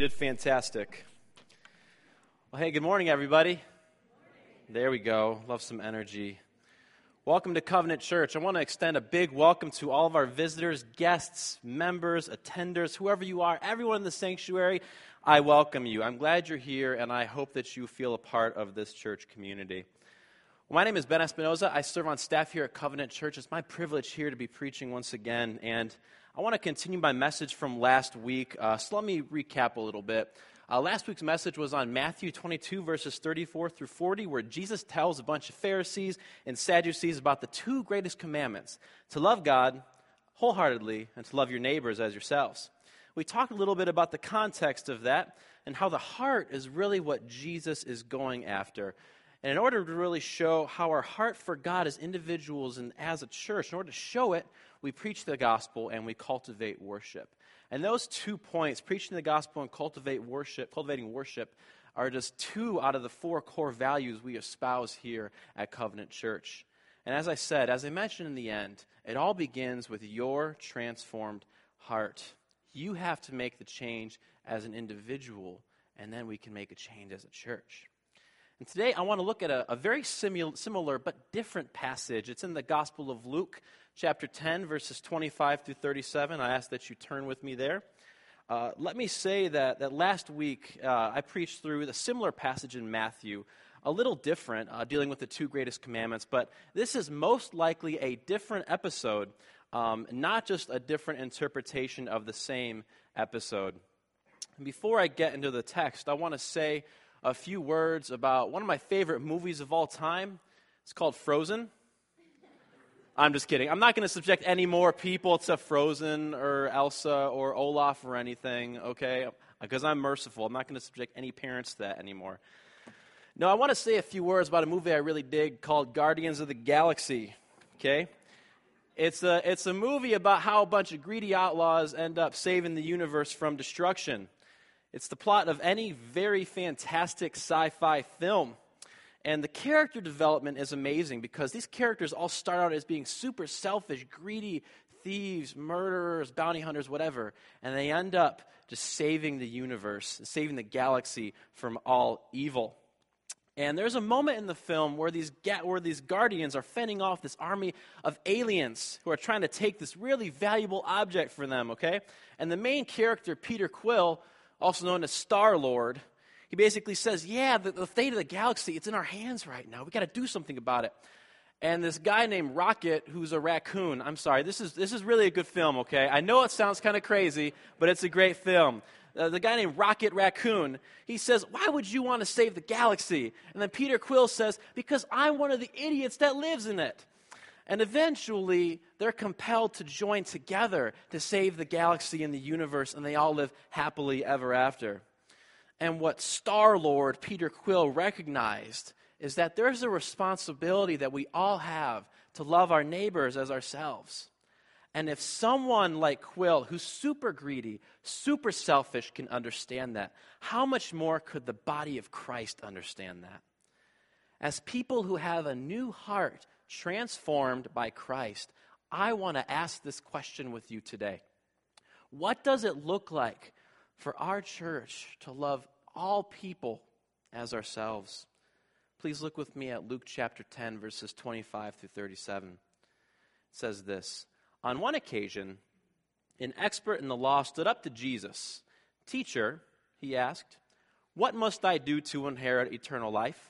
did fantastic. Well, hey, good morning, everybody. There we go. Love some energy. Welcome to Covenant Church. I want to extend a big welcome to all of our visitors, guests, members, attenders, whoever you are, everyone in the sanctuary. I welcome you. I'm glad you're here, and I hope that you feel a part of this church community. My name is Ben Espinoza. I serve on staff here at Covenant Church. It's my privilege here to be preaching once again, and I want to continue my message from last week. Uh, so let me recap a little bit. Uh, last week's message was on Matthew 22, verses 34 through 40, where Jesus tells a bunch of Pharisees and Sadducees about the two greatest commandments to love God wholeheartedly and to love your neighbors as yourselves. We talked a little bit about the context of that and how the heart is really what Jesus is going after. And in order to really show how our heart for God as individuals and as a church, in order to show it, we preach the gospel and we cultivate worship. And those two points, preaching the gospel and cultivate worship, cultivating worship, are just two out of the four core values we espouse here at Covenant Church. And as I said, as I mentioned in the end, it all begins with your transformed heart. You have to make the change as an individual, and then we can make a change as a church. And today I want to look at a, a very simul- similar but different passage. It's in the Gospel of Luke, chapter 10, verses 25 through 37. I ask that you turn with me there. Uh, let me say that, that last week uh, I preached through a similar passage in Matthew, a little different, uh, dealing with the two greatest commandments, but this is most likely a different episode, um, not just a different interpretation of the same episode. Before I get into the text, I want to say a few words about one of my favorite movies of all time. It's called Frozen. I'm just kidding. I'm not going to subject any more people to Frozen or Elsa or Olaf or anything, okay? Because I'm merciful. I'm not going to subject any parents to that anymore. No, I want to say a few words about a movie I really dig called Guardians of the Galaxy, okay? It's a, it's a movie about how a bunch of greedy outlaws end up saving the universe from destruction. It's the plot of any very fantastic sci fi film. And the character development is amazing because these characters all start out as being super selfish, greedy thieves, murderers, bounty hunters, whatever. And they end up just saving the universe, saving the galaxy from all evil. And there's a moment in the film where these, ga- where these guardians are fending off this army of aliens who are trying to take this really valuable object for them, okay? And the main character, Peter Quill, also known as Star Lord, he basically says, Yeah, the, the fate of the galaxy, it's in our hands right now. we got to do something about it. And this guy named Rocket, who's a raccoon, I'm sorry, this is, this is really a good film, okay? I know it sounds kind of crazy, but it's a great film. Uh, the guy named Rocket Raccoon, he says, Why would you want to save the galaxy? And then Peter Quill says, Because I'm one of the idiots that lives in it. And eventually, they're compelled to join together to save the galaxy and the universe, and they all live happily ever after. And what Star Lord Peter Quill recognized is that there's a responsibility that we all have to love our neighbors as ourselves. And if someone like Quill, who's super greedy, super selfish, can understand that, how much more could the body of Christ understand that? As people who have a new heart transformed by Christ, I want to ask this question with you today. What does it look like for our church to love all people as ourselves. Please look with me at Luke chapter 10, verses 25 through 37. It says this On one occasion, an expert in the law stood up to Jesus. Teacher, he asked, What must I do to inherit eternal life?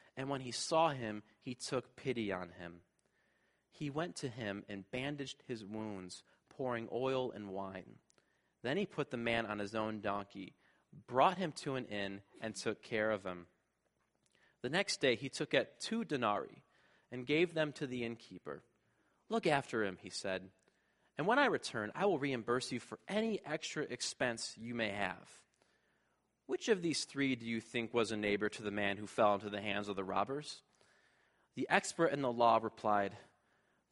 and when he saw him, he took pity on him. He went to him and bandaged his wounds, pouring oil and wine. Then he put the man on his own donkey, brought him to an inn, and took care of him. The next day he took out two denarii and gave them to the innkeeper. Look after him, he said, and when I return, I will reimburse you for any extra expense you may have. Which of these three do you think was a neighbor to the man who fell into the hands of the robbers? The expert in the law replied,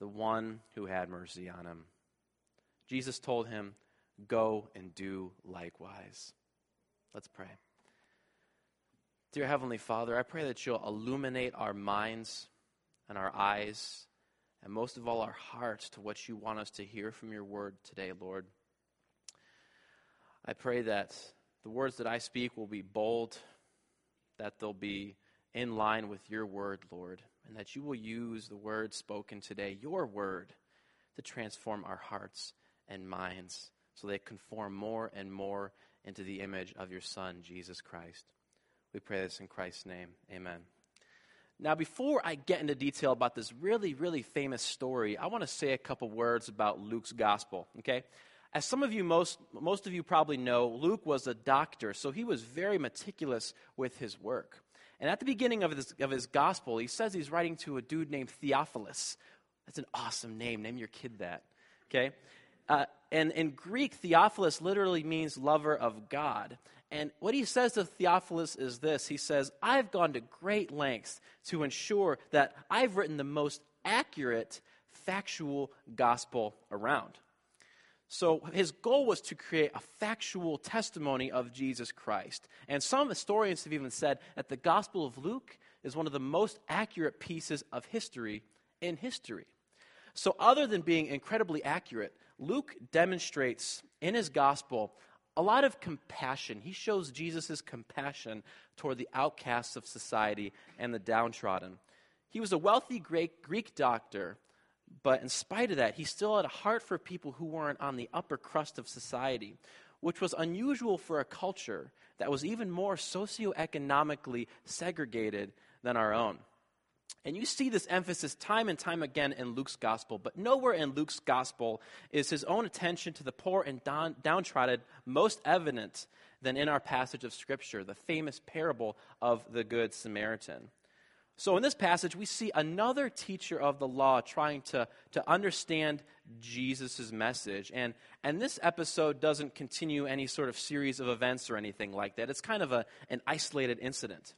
The one who had mercy on him. Jesus told him, Go and do likewise. Let's pray. Dear Heavenly Father, I pray that you'll illuminate our minds and our eyes, and most of all, our hearts to what you want us to hear from your word today, Lord. I pray that the words that I speak will be bold, that they'll be in line with your word, Lord, and that you will use the words spoken today, your word, to transform our hearts and minds so they conform more and more into the image of your Son, Jesus Christ. We pray this in Christ's name. Amen. Now, before I get into detail about this really, really famous story, I want to say a couple words about Luke's gospel, okay? As some of you, most, most of you probably know, Luke was a doctor, so he was very meticulous with his work. And at the beginning of his, of his gospel, he says he's writing to a dude named Theophilus. That's an awesome name. Name your kid that, okay? Uh, and in Greek, Theophilus literally means lover of God. And what he says to Theophilus is this He says, I've gone to great lengths to ensure that I've written the most accurate, factual gospel around. So his goal was to create a factual testimony of Jesus Christ. And some historians have even said that the Gospel of Luke is one of the most accurate pieces of history in history. So, other than being incredibly accurate, Luke demonstrates in his gospel a lot of compassion. He shows Jesus' compassion toward the outcasts of society and the downtrodden. He was a wealthy Greek, doctor, but in spite of that, he still had a heart for people who weren't on the upper crust of society, which was unusual for a culture that was even more socioeconomically segregated than our own. And you see this emphasis time and time again in Luke's gospel, but nowhere in Luke's gospel is his own attention to the poor and down, downtrodden most evident than in our passage of Scripture, the famous parable of the Good Samaritan. So, in this passage, we see another teacher of the law trying to, to understand Jesus' message. And, and this episode doesn't continue any sort of series of events or anything like that. It's kind of a, an isolated incident.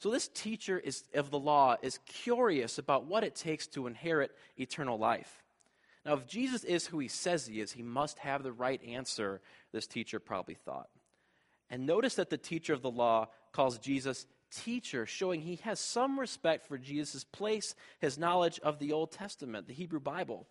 So, this teacher is, of the law is curious about what it takes to inherit eternal life. Now, if Jesus is who he says he is, he must have the right answer, this teacher probably thought. And notice that the teacher of the law calls Jesus teacher, showing he has some respect for Jesus' place, his knowledge of the Old Testament, the Hebrew Bible.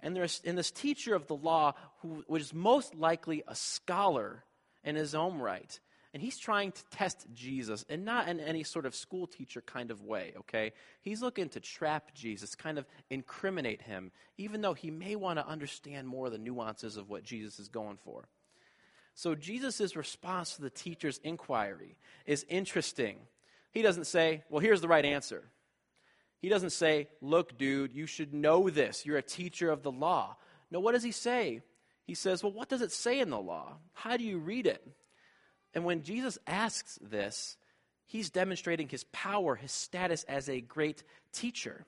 And there's in this teacher of the law, who was most likely a scholar in his own right, and he's trying to test Jesus, and not in any sort of school teacher kind of way, okay? He's looking to trap Jesus, kind of incriminate him, even though he may want to understand more of the nuances of what Jesus is going for. So Jesus' response to the teacher's inquiry is interesting. He doesn't say, well, here's the right answer. He doesn't say, look, dude, you should know this. You're a teacher of the law. No, what does he say? He says, well, what does it say in the law? How do you read it? And when Jesus asks this, he's demonstrating his power, his status as a great teacher.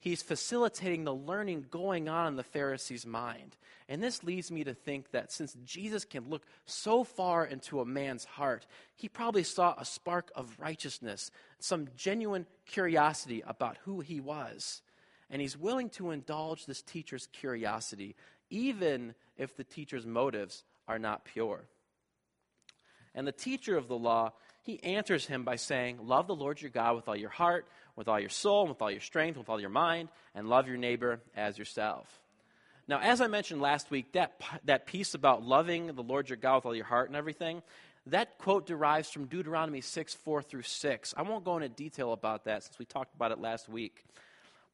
He's facilitating the learning going on in the Pharisee's mind. And this leads me to think that since Jesus can look so far into a man's heart, he probably saw a spark of righteousness, some genuine curiosity about who he was. And he's willing to indulge this teacher's curiosity, even if the teacher's motives are not pure. And the teacher of the law, he answers him by saying, Love the Lord your God with all your heart, with all your soul, with all your strength, with all your mind, and love your neighbor as yourself. Now, as I mentioned last week, that, that piece about loving the Lord your God with all your heart and everything, that quote derives from Deuteronomy 6 4 through 6. I won't go into detail about that since we talked about it last week.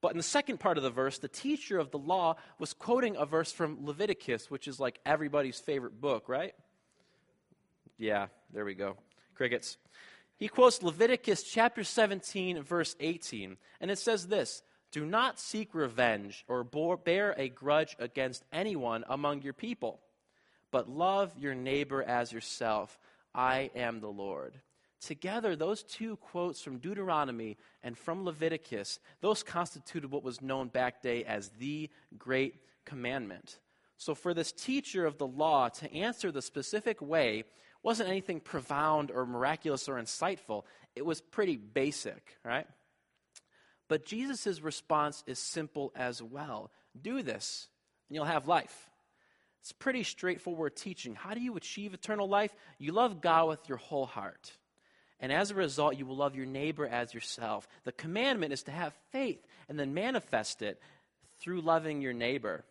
But in the second part of the verse, the teacher of the law was quoting a verse from Leviticus, which is like everybody's favorite book, right? Yeah, there we go. Crickets. He quotes Leviticus chapter 17, verse 18, and it says this Do not seek revenge or bear a grudge against anyone among your people, but love your neighbor as yourself. I am the Lord. Together, those two quotes from Deuteronomy and from Leviticus, those constituted what was known back day as the Great Commandment. So, for this teacher of the law to answer the specific way wasn't anything profound or miraculous or insightful. It was pretty basic, right? But Jesus' response is simple as well do this, and you'll have life. It's pretty straightforward teaching. How do you achieve eternal life? You love God with your whole heart. And as a result, you will love your neighbor as yourself. The commandment is to have faith and then manifest it through loving your neighbor.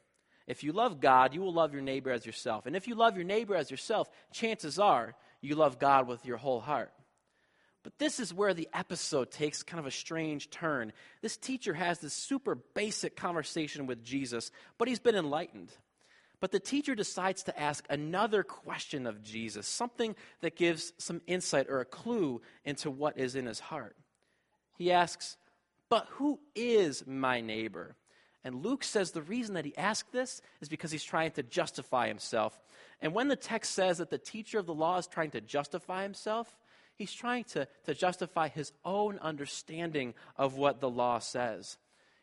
If you love God, you will love your neighbor as yourself. And if you love your neighbor as yourself, chances are you love God with your whole heart. But this is where the episode takes kind of a strange turn. This teacher has this super basic conversation with Jesus, but he's been enlightened. But the teacher decides to ask another question of Jesus, something that gives some insight or a clue into what is in his heart. He asks, But who is my neighbor? And Luke says the reason that he asked this is because he's trying to justify himself. And when the text says that the teacher of the law is trying to justify himself, he's trying to, to justify his own understanding of what the law says.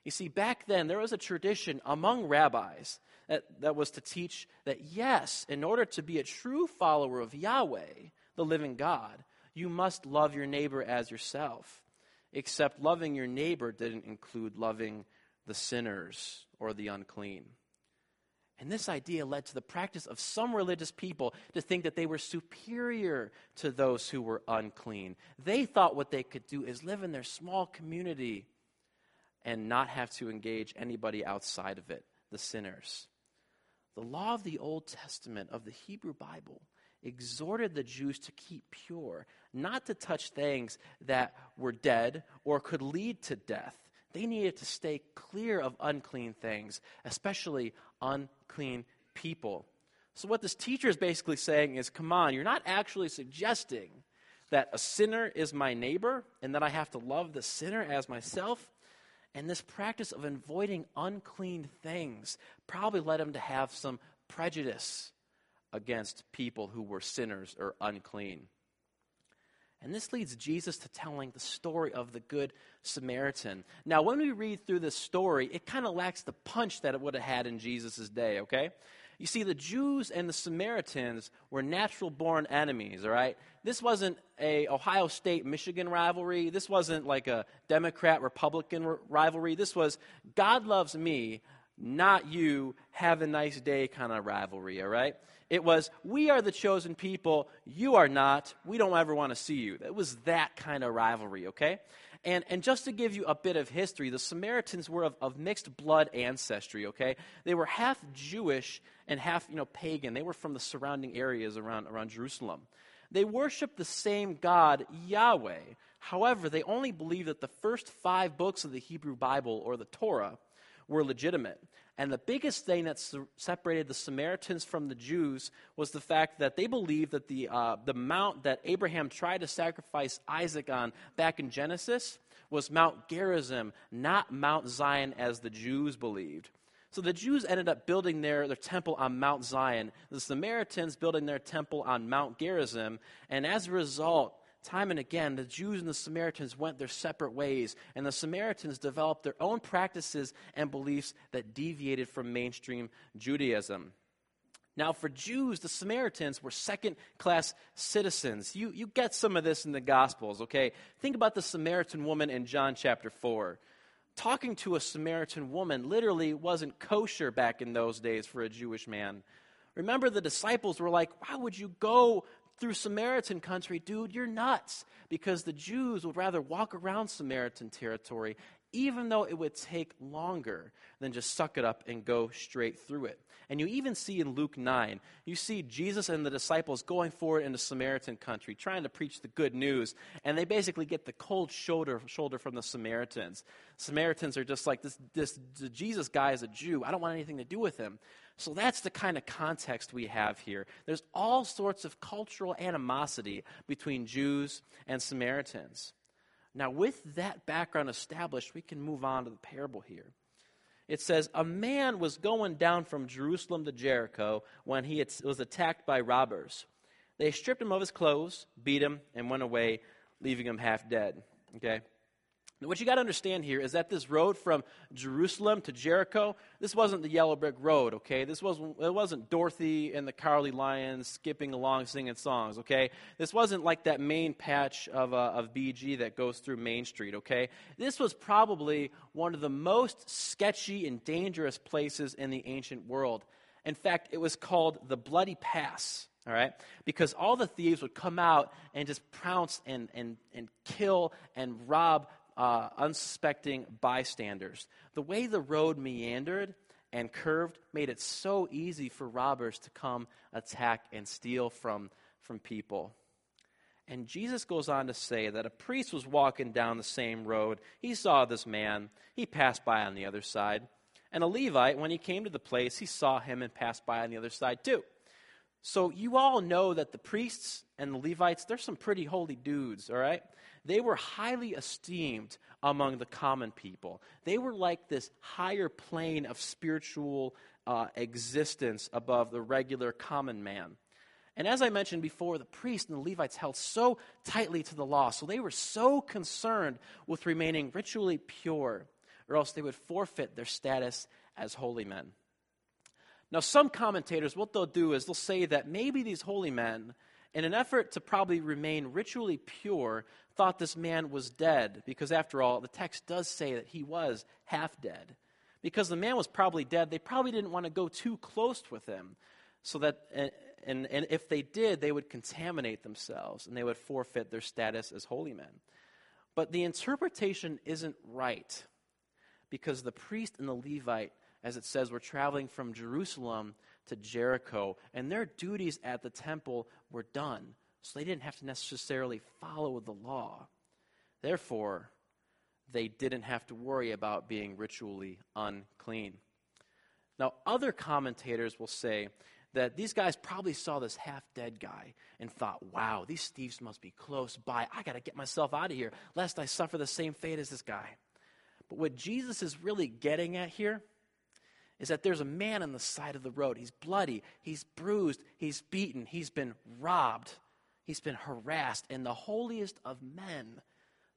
You see, back then, there was a tradition among rabbis that, that was to teach that, yes, in order to be a true follower of Yahweh, the living God, you must love your neighbor as yourself. Except loving your neighbor didn't include loving the sinners or the unclean. And this idea led to the practice of some religious people to think that they were superior to those who were unclean. They thought what they could do is live in their small community and not have to engage anybody outside of it, the sinners. The law of the Old Testament, of the Hebrew Bible, exhorted the Jews to keep pure, not to touch things that were dead or could lead to death. They needed to stay clear of unclean things, especially unclean people. So, what this teacher is basically saying is come on, you're not actually suggesting that a sinner is my neighbor and that I have to love the sinner as myself. And this practice of avoiding unclean things probably led him to have some prejudice against people who were sinners or unclean. And this leads Jesus to telling the story of the Good Samaritan. Now, when we read through this story, it kind of lacks the punch that it would have had in Jesus' day, okay? You see, the Jews and the Samaritans were natural born enemies, all right? This wasn't a Ohio State Michigan rivalry. This wasn't like a Democrat Republican rivalry. This was God loves me, not you, have a nice day kind of rivalry, all right? It was, we are the chosen people, you are not, we don't ever want to see you. It was that kind of rivalry, okay? And, and just to give you a bit of history, the Samaritans were of, of mixed blood ancestry, okay? They were half Jewish and half, you know, pagan. They were from the surrounding areas around, around Jerusalem. They worshiped the same God, Yahweh. However, they only believed that the first five books of the Hebrew Bible, or the Torah, were legitimate. And the biggest thing that separated the Samaritans from the Jews was the fact that they believed that the, uh, the mount that Abraham tried to sacrifice Isaac on back in Genesis was Mount Gerizim, not Mount Zion as the Jews believed. So the Jews ended up building their, their temple on Mount Zion, the Samaritans building their temple on Mount Gerizim, and as a result, time and again, the Jews and the Samaritans went their separate ways, and the Samaritans developed their own practices and beliefs that deviated from mainstream Judaism. Now, for Jews, the Samaritans were second class citizens. You, you get some of this in the Gospels, okay? Think about the Samaritan woman in John chapter 4. Talking to a Samaritan woman literally wasn't kosher back in those days for a Jewish man. Remember, the disciples were like, Why would you go through Samaritan country, dude, you're nuts. Because the Jews would rather walk around Samaritan territory even though it would take longer than just suck it up and go straight through it. And you even see in Luke 9, you see Jesus and the disciples going forward into Samaritan country, trying to preach the good news, and they basically get the cold shoulder, shoulder from the Samaritans. Samaritans are just like, this, this Jesus guy is a Jew. I don't want anything to do with him. So that's the kind of context we have here. There's all sorts of cultural animosity between Jews and Samaritans. Now, with that background established, we can move on to the parable here. It says, A man was going down from Jerusalem to Jericho when he was attacked by robbers. They stripped him of his clothes, beat him, and went away, leaving him half dead. Okay? What you got to understand here is that this road from Jerusalem to Jericho, this wasn't the yellow brick road, okay? This wasn't, it wasn't Dorothy and the Cowardly Lions skipping along singing songs, okay? This wasn't like that main patch of, uh, of BG that goes through Main Street, okay? This was probably one of the most sketchy and dangerous places in the ancient world. In fact, it was called the Bloody Pass all right? Because all the thieves would come out and just pounce and, and, and kill and rob uh, unsuspecting bystanders. The way the road meandered and curved made it so easy for robbers to come attack and steal from, from people. And Jesus goes on to say that a priest was walking down the same road. He saw this man. He passed by on the other side. And a Levite, when he came to the place, he saw him and passed by on the other side too. So you all know that the priests and the Levites, they're some pretty holy dudes, all right? They were highly esteemed among the common people. They were like this higher plane of spiritual uh, existence above the regular common man. And as I mentioned before, the priests and the Levites held so tightly to the law, so they were so concerned with remaining ritually pure, or else they would forfeit their status as holy men. Now, some commentators, what they'll do is they'll say that maybe these holy men, in an effort to probably remain ritually pure, thought this man was dead, because after all, the text does say that he was half dead. Because the man was probably dead, they probably didn't want to go too close with him, so that, and, and if they did, they would contaminate themselves and they would forfeit their status as holy men. But the interpretation isn't right, because the priest and the Levite, as it says, were traveling from Jerusalem to Jericho, and their duties at the temple were done so they didn't have to necessarily follow the law. Therefore, they didn't have to worry about being ritually unclean. Now, other commentators will say that these guys probably saw this half dead guy and thought, wow, these thieves must be close by. I got to get myself out of here, lest I suffer the same fate as this guy. But what Jesus is really getting at here is that there's a man on the side of the road. He's bloody, he's bruised, he's beaten, he's been robbed. He's been harassed, and the holiest of men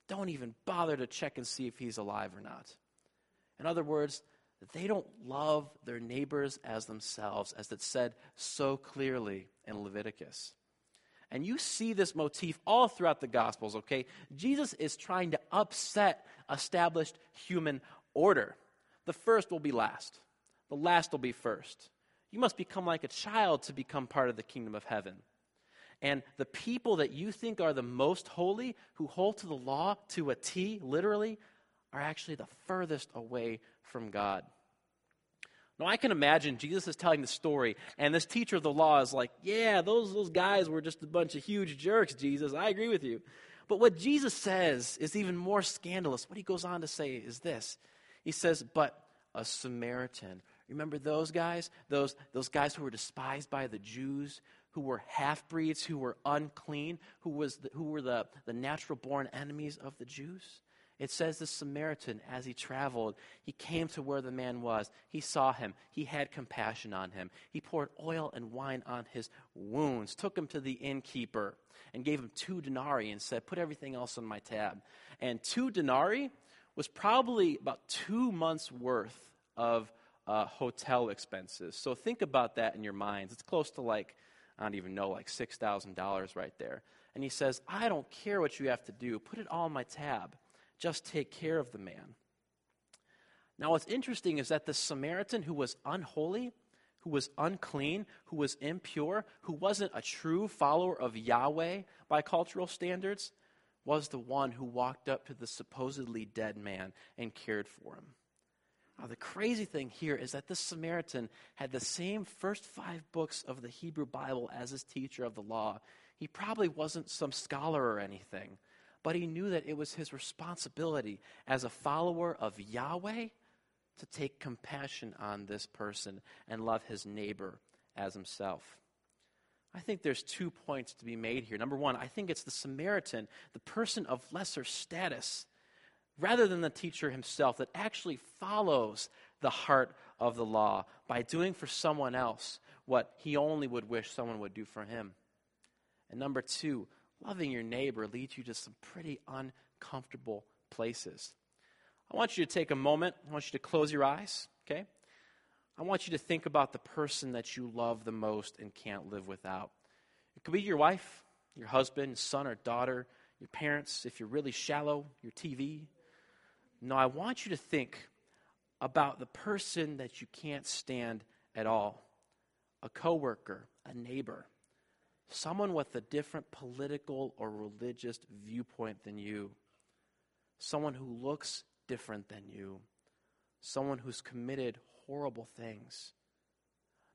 don't even bother to check and see if he's alive or not. In other words, they don't love their neighbors as themselves, as it said so clearly in Leviticus. And you see this motif all throughout the Gospels, okay? Jesus is trying to upset established human order. The first will be last, the last will be first. You must become like a child to become part of the kingdom of heaven. And the people that you think are the most holy, who hold to the law to a T, literally, are actually the furthest away from God. Now, I can imagine Jesus is telling the story, and this teacher of the law is like, Yeah, those, those guys were just a bunch of huge jerks, Jesus. I agree with you. But what Jesus says is even more scandalous. What he goes on to say is this He says, But a Samaritan. Remember those guys? Those, those guys who were despised by the Jews, who were half breeds, who were unclean, who, was the, who were the, the natural born enemies of the Jews. It says the Samaritan, as he traveled, he came to where the man was. He saw him. He had compassion on him. He poured oil and wine on his wounds, took him to the innkeeper, and gave him two denarii and said, Put everything else on my tab. And two denarii was probably about two months' worth of uh, hotel expenses. So think about that in your minds. It's close to like I don't even know, like $6,000 right there. And he says, I don't care what you have to do. Put it all on my tab. Just take care of the man. Now, what's interesting is that the Samaritan who was unholy, who was unclean, who was impure, who wasn't a true follower of Yahweh by cultural standards, was the one who walked up to the supposedly dead man and cared for him. Now, the crazy thing here is that this Samaritan had the same first five books of the Hebrew Bible as his teacher of the law. He probably wasn't some scholar or anything, but he knew that it was his responsibility as a follower of Yahweh to take compassion on this person and love his neighbor as himself. I think there's two points to be made here. Number one, I think it's the Samaritan, the person of lesser status, rather than the teacher himself, that actually follows the heart of the law by doing for someone else what he only would wish someone would do for him. And number two, loving your neighbor leads you to some pretty uncomfortable places. I want you to take a moment. I want you to close your eyes, okay? I want you to think about the person that you love the most and can't live without. It could be your wife, your husband, son or daughter, your parents, if you're really shallow, your TV. No, I want you to think about the person that you can't stand at all a coworker, a neighbor, someone with a different political or religious viewpoint than you, someone who looks different than you, someone who's committed horrible things.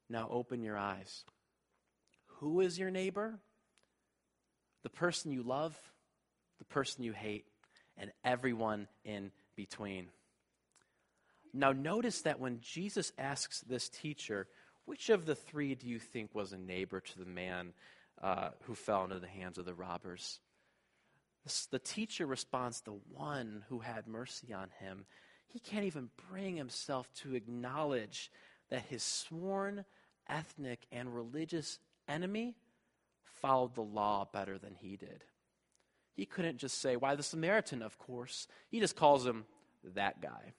Now open your eyes. Who is your neighbor? The person you love, the person you hate, and everyone in between. Now, notice that when Jesus asks this teacher, which of the three do you think was a neighbor to the man uh, who fell into the hands of the robbers? The teacher responds, the one who had mercy on him he can't even bring himself to acknowledge that his sworn ethnic and religious enemy followed the law better than he did. He couldn't just say, Why, the Samaritan, of course. He just calls him that guy.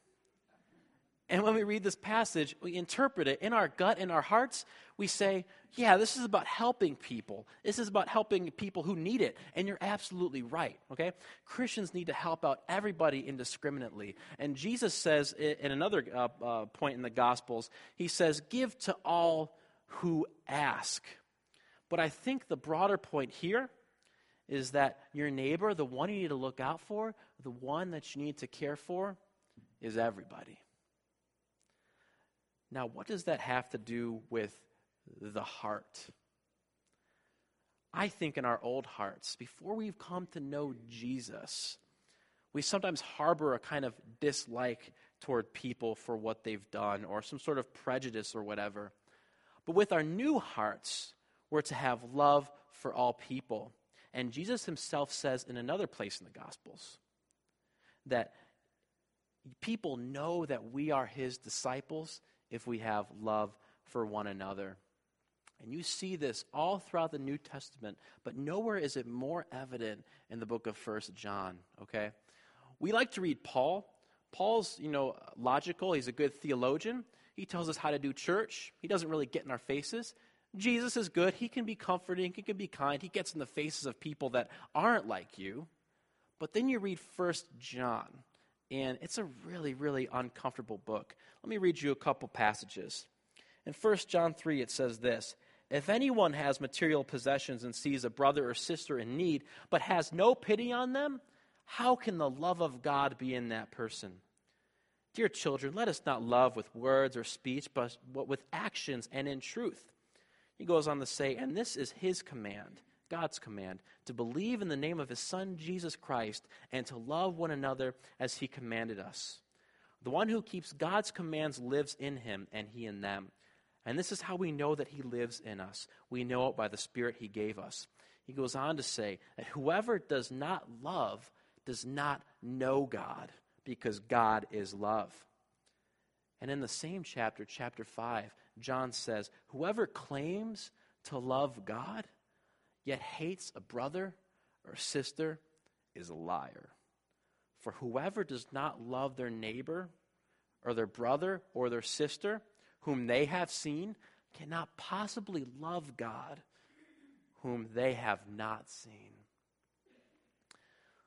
And when we read this passage, we interpret it in our gut, in our hearts. We say, yeah, this is about helping people. This is about helping people who need it. And you're absolutely right, okay? Christians need to help out everybody indiscriminately. And Jesus says in another uh, uh, point in the Gospels, he says, give to all who ask. But I think the broader point here is that your neighbor, the one you need to look out for, the one that you need to care for, is everybody. Now, what does that have to do with the heart? I think in our old hearts, before we've come to know Jesus, we sometimes harbor a kind of dislike toward people for what they've done or some sort of prejudice or whatever. But with our new hearts, we're to have love for all people. And Jesus himself says in another place in the Gospels that people know that we are his disciples if we have love for one another. And you see this all throughout the New Testament, but nowhere is it more evident in the book of First John, okay? We like to read Paul. Paul's, you know, logical. He's a good theologian. He tells us how to do church. He doesn't really get in our faces. Jesus is good. He can be comforting. He can be kind. He gets in the faces of people that aren't like you. But then you read First John, and it's a really, really uncomfortable book. Let me read you a couple passages. In 1 John 3, it says this If anyone has material possessions and sees a brother or sister in need, but has no pity on them, how can the love of God be in that person? Dear children, let us not love with words or speech, but with actions and in truth. He goes on to say, And this is his command God's command to believe in the name of his Son, Jesus Christ, and to love one another as he commanded us. The one who keeps God's commands lives in him, and he in them. And this is how we know that he lives in us. We know it by the Spirit he gave us. He goes on to say that whoever does not love does not know God, because God is love. And in the same chapter, chapter 5, John says, Whoever claims to love God yet hates a brother or sister is a liar. For whoever does not love their neighbor or their brother or their sister whom they have seen cannot possibly love God whom they have not seen.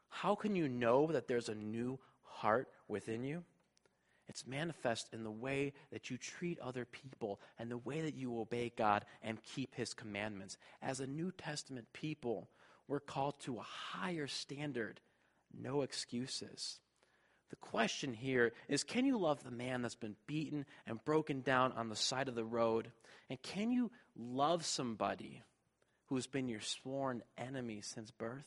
How can you know that there's a new heart within you? It's manifest in the way that you treat other people and the way that you obey God and keep His commandments. As a New Testament people, We're called to a higher standard, no excuses. The question here is can you love the man that's been beaten and broken down on the side of the road? And can you love somebody who's been your sworn enemy since birth?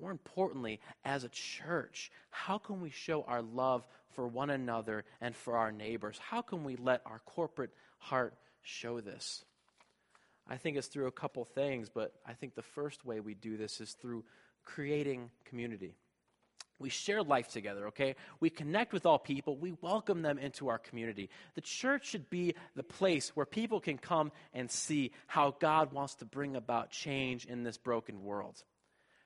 More importantly, as a church, how can we show our love for one another and for our neighbors? How can we let our corporate heart show this? I think it's through a couple things, but I think the first way we do this is through creating community. We share life together, okay? We connect with all people. We welcome them into our community. The church should be the place where people can come and see how God wants to bring about change in this broken world.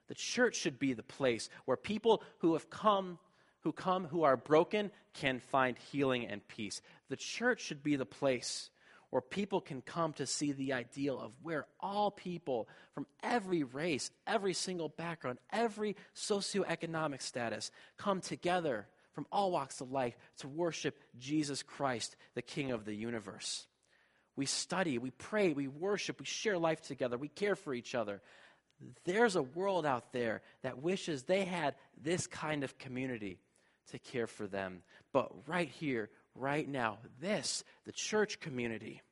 The church should be the place where people who have come who come who are broken can find healing and peace. The church should be the place where people can come to see the ideal of where all people from every race, every single background, every socioeconomic status come together from all walks of life to worship Jesus Christ, the King of the universe. We study, we pray, we worship, we share life together, we care for each other. There's a world out there that wishes they had this kind of community to care for them. But right here, right now, this, the church community,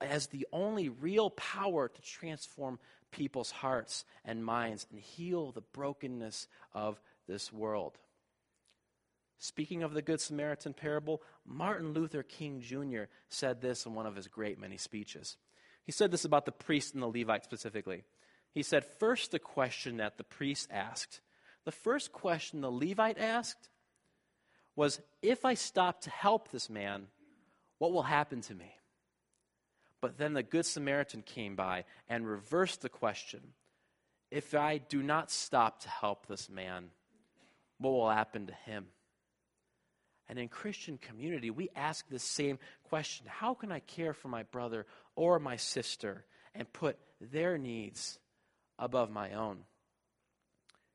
as the only real power to transform people's hearts and minds and heal the brokenness of this world. Speaking of the Good Samaritan parable, Martin Luther King Jr. said this in one of his great many speeches. He said this about the priest and the Levite specifically. He said, First, the question that the priest asked. The first question the Levite asked was, If I stop to help this man, what will happen to me? But then the Good Samaritan came by and reversed the question If I do not stop to help this man, what will happen to him? And in Christian community, we ask the same question How can I care for my brother or my sister and put their needs above my own.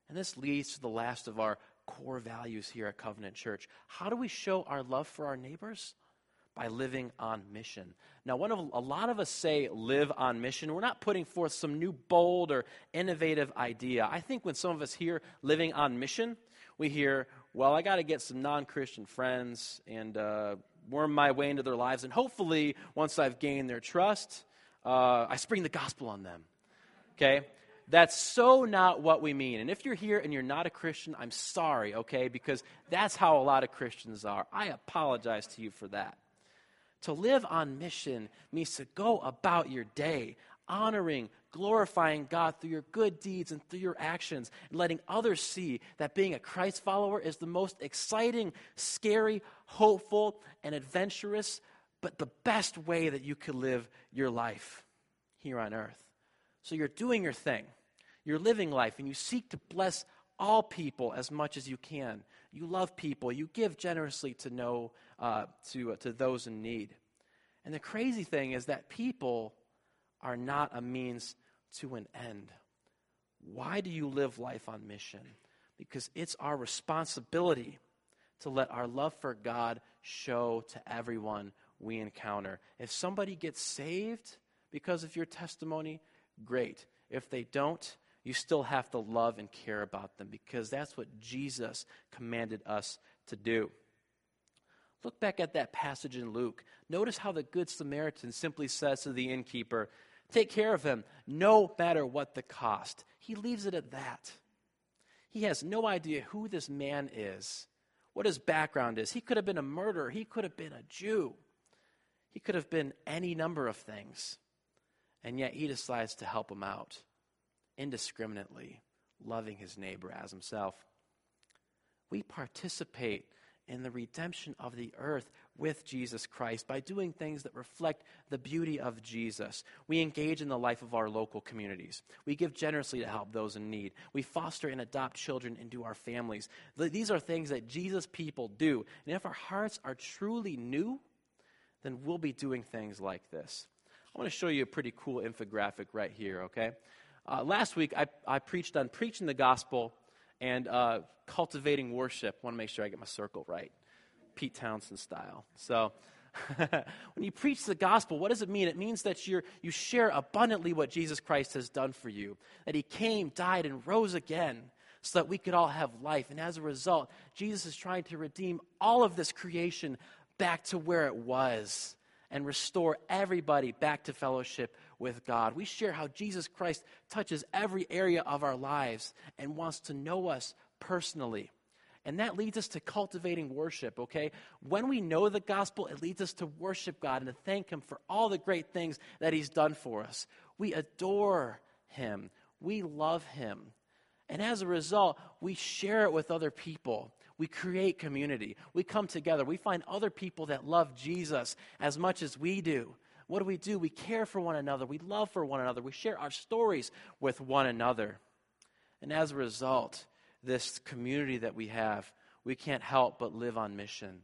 And this leads to the last of our core values here at Covenant Church. How do we show our love for our neighbors? By living on mission. Now, one of a lot of us say live on mission. We're not putting forth some new bold or innovative idea. I think when some of us hear living on mission, we hear, well, I got to get some non Christian friends and uh, worm my way into their lives. And hopefully, once I've gained their trust, uh, I spring the gospel on them. Okay? That's so not what we mean. And if you're here and you're not a Christian, I'm sorry, okay? Because that's how a lot of Christians are. I apologize to you for that. To live on mission means to go about your day honoring, glorifying God through your good deeds and through your actions, and letting others see that being a Christ follower is the most exciting, scary, hopeful, and adventurous, but the best way that you could live your life here on earth. So you're doing your thing, you're living life, and you seek to bless all people as much as you can. You love people, you give generously to know uh, to, uh, to those in need. And the crazy thing is that people are not a means to an end. Why do you live life on mission? Because it's our responsibility to let our love for God show to everyone we encounter. If somebody gets saved because of your testimony, great. If they don't, you still have to love and care about them because that's what Jesus commanded us to do. Look back at that passage in Luke. Notice how the Good Samaritan simply says to the innkeeper, Take care of him, no matter what the cost. He leaves it at that. He has no idea who this man is, what his background is. He could have been a murderer, he could have been a Jew, he could have been any number of things. And yet he decides to help him out indiscriminately, loving his neighbor as himself. We participate in the redemption of the earth with Jesus Christ by doing things that reflect the beauty of Jesus. We engage in the life of our local communities. We give generously to help those in need. We foster and adopt children into our families. These are things that Jesus people do. And if our hearts are truly new, then we'll be doing things like this. I want to show you a pretty cool infographic right here, okay? Uh, last week, I, I preached on preaching the gospel and uh, cultivating worship. I want to make sure I get my circle right. Pete Townshend style. So, when you preach the gospel, what does it mean? It means that you you share abundantly what Jesus Christ has done for you, that he came, died, and rose again so that we could all have life. And as a result, Jesus is trying to redeem all of this creation back to where it was and restore everybody back to fellowship with God. We share how Jesus Christ touches every area of our lives and wants to know us personally. And that leads us to cultivating worship, okay? When we know the gospel, it leads us to worship God and to thank Him for all the great things that He's done for us. We adore Him, we love Him. And as a result, we share it with other people. We create community. We come together. We find other people that love Jesus as much as we do. What do we do? We care for one another. We love for one another. We share our stories with one another. And as a result, this community that we have, we can't help but live on mission.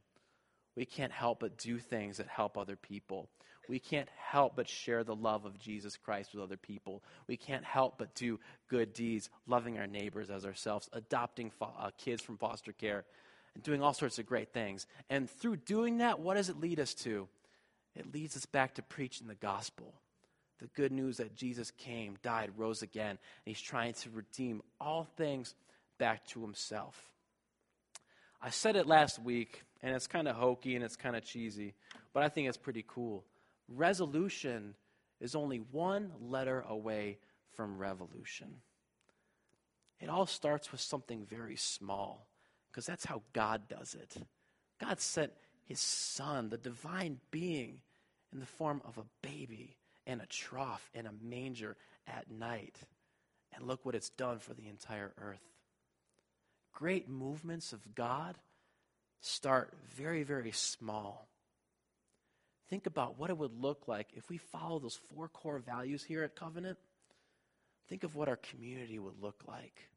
We can't help but do things that help other people. We can't help but share the love of Jesus Christ with other people. We can't help but do good deeds, loving our neighbors as ourselves, adopting fo- uh, kids from foster care, and doing all sorts of great things. And through doing that, what does it lead us to? It leads us back to preaching the gospel. The good news that Jesus came, died, rose again, and he's trying to redeem all things back to himself. I said it last week, and it's kind of hokey and it's kind of cheesy, but I think it's pretty cool. Resolution is only one letter away from revolution. It all starts with something very small, because that's how God does it. God sent his son, the divine being, in the form of a baby and a trough and a manger at night. And look what it's done for the entire earth great movements of God start very, very small. Think about what it would look like if we follow those four core values here at Covenant. Think of what our community would look like.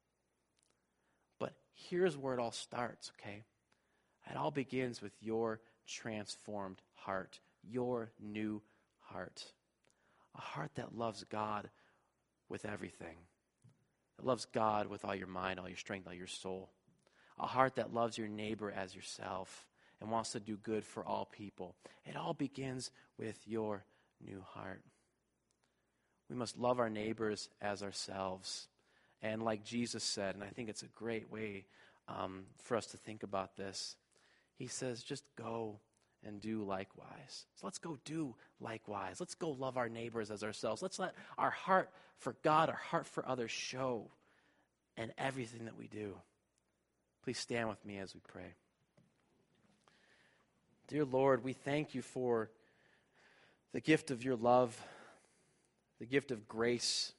But here's where it all starts, okay? It all begins with your transformed heart, your new heart. A heart that loves God with everything that loves God with all your mind, all your strength, all your soul. A heart that loves your neighbor as yourself and wants to do good for all people. It all begins with your new heart. We must love our neighbors as ourselves. And like Jesus said, and I think it's a great way um, for us to think about this, he says, just go and do likewise. So let's go do likewise. Let's go love our neighbors as ourselves. Let's let our heart for God, our heart for others show in everything that we do. Please stand with me as we pray. Dear Lord, we thank you for the gift of your love, the gift of grace,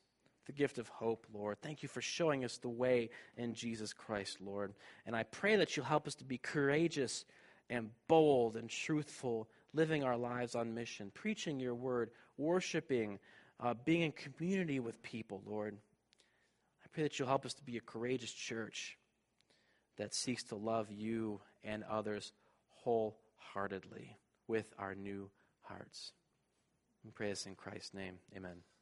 the gift of hope, Lord. Thank you for showing us the way in Jesus Christ, Lord. And I pray that you'll help us to be courageous and bold and truthful, living our lives on mission, preaching your word, worshiping, uh, being in community with people, Lord. I pray that you'll help us to be a courageous church that seeks to love you and others wholeheartedly with our new hearts. We pray this in Christ's name. Amen.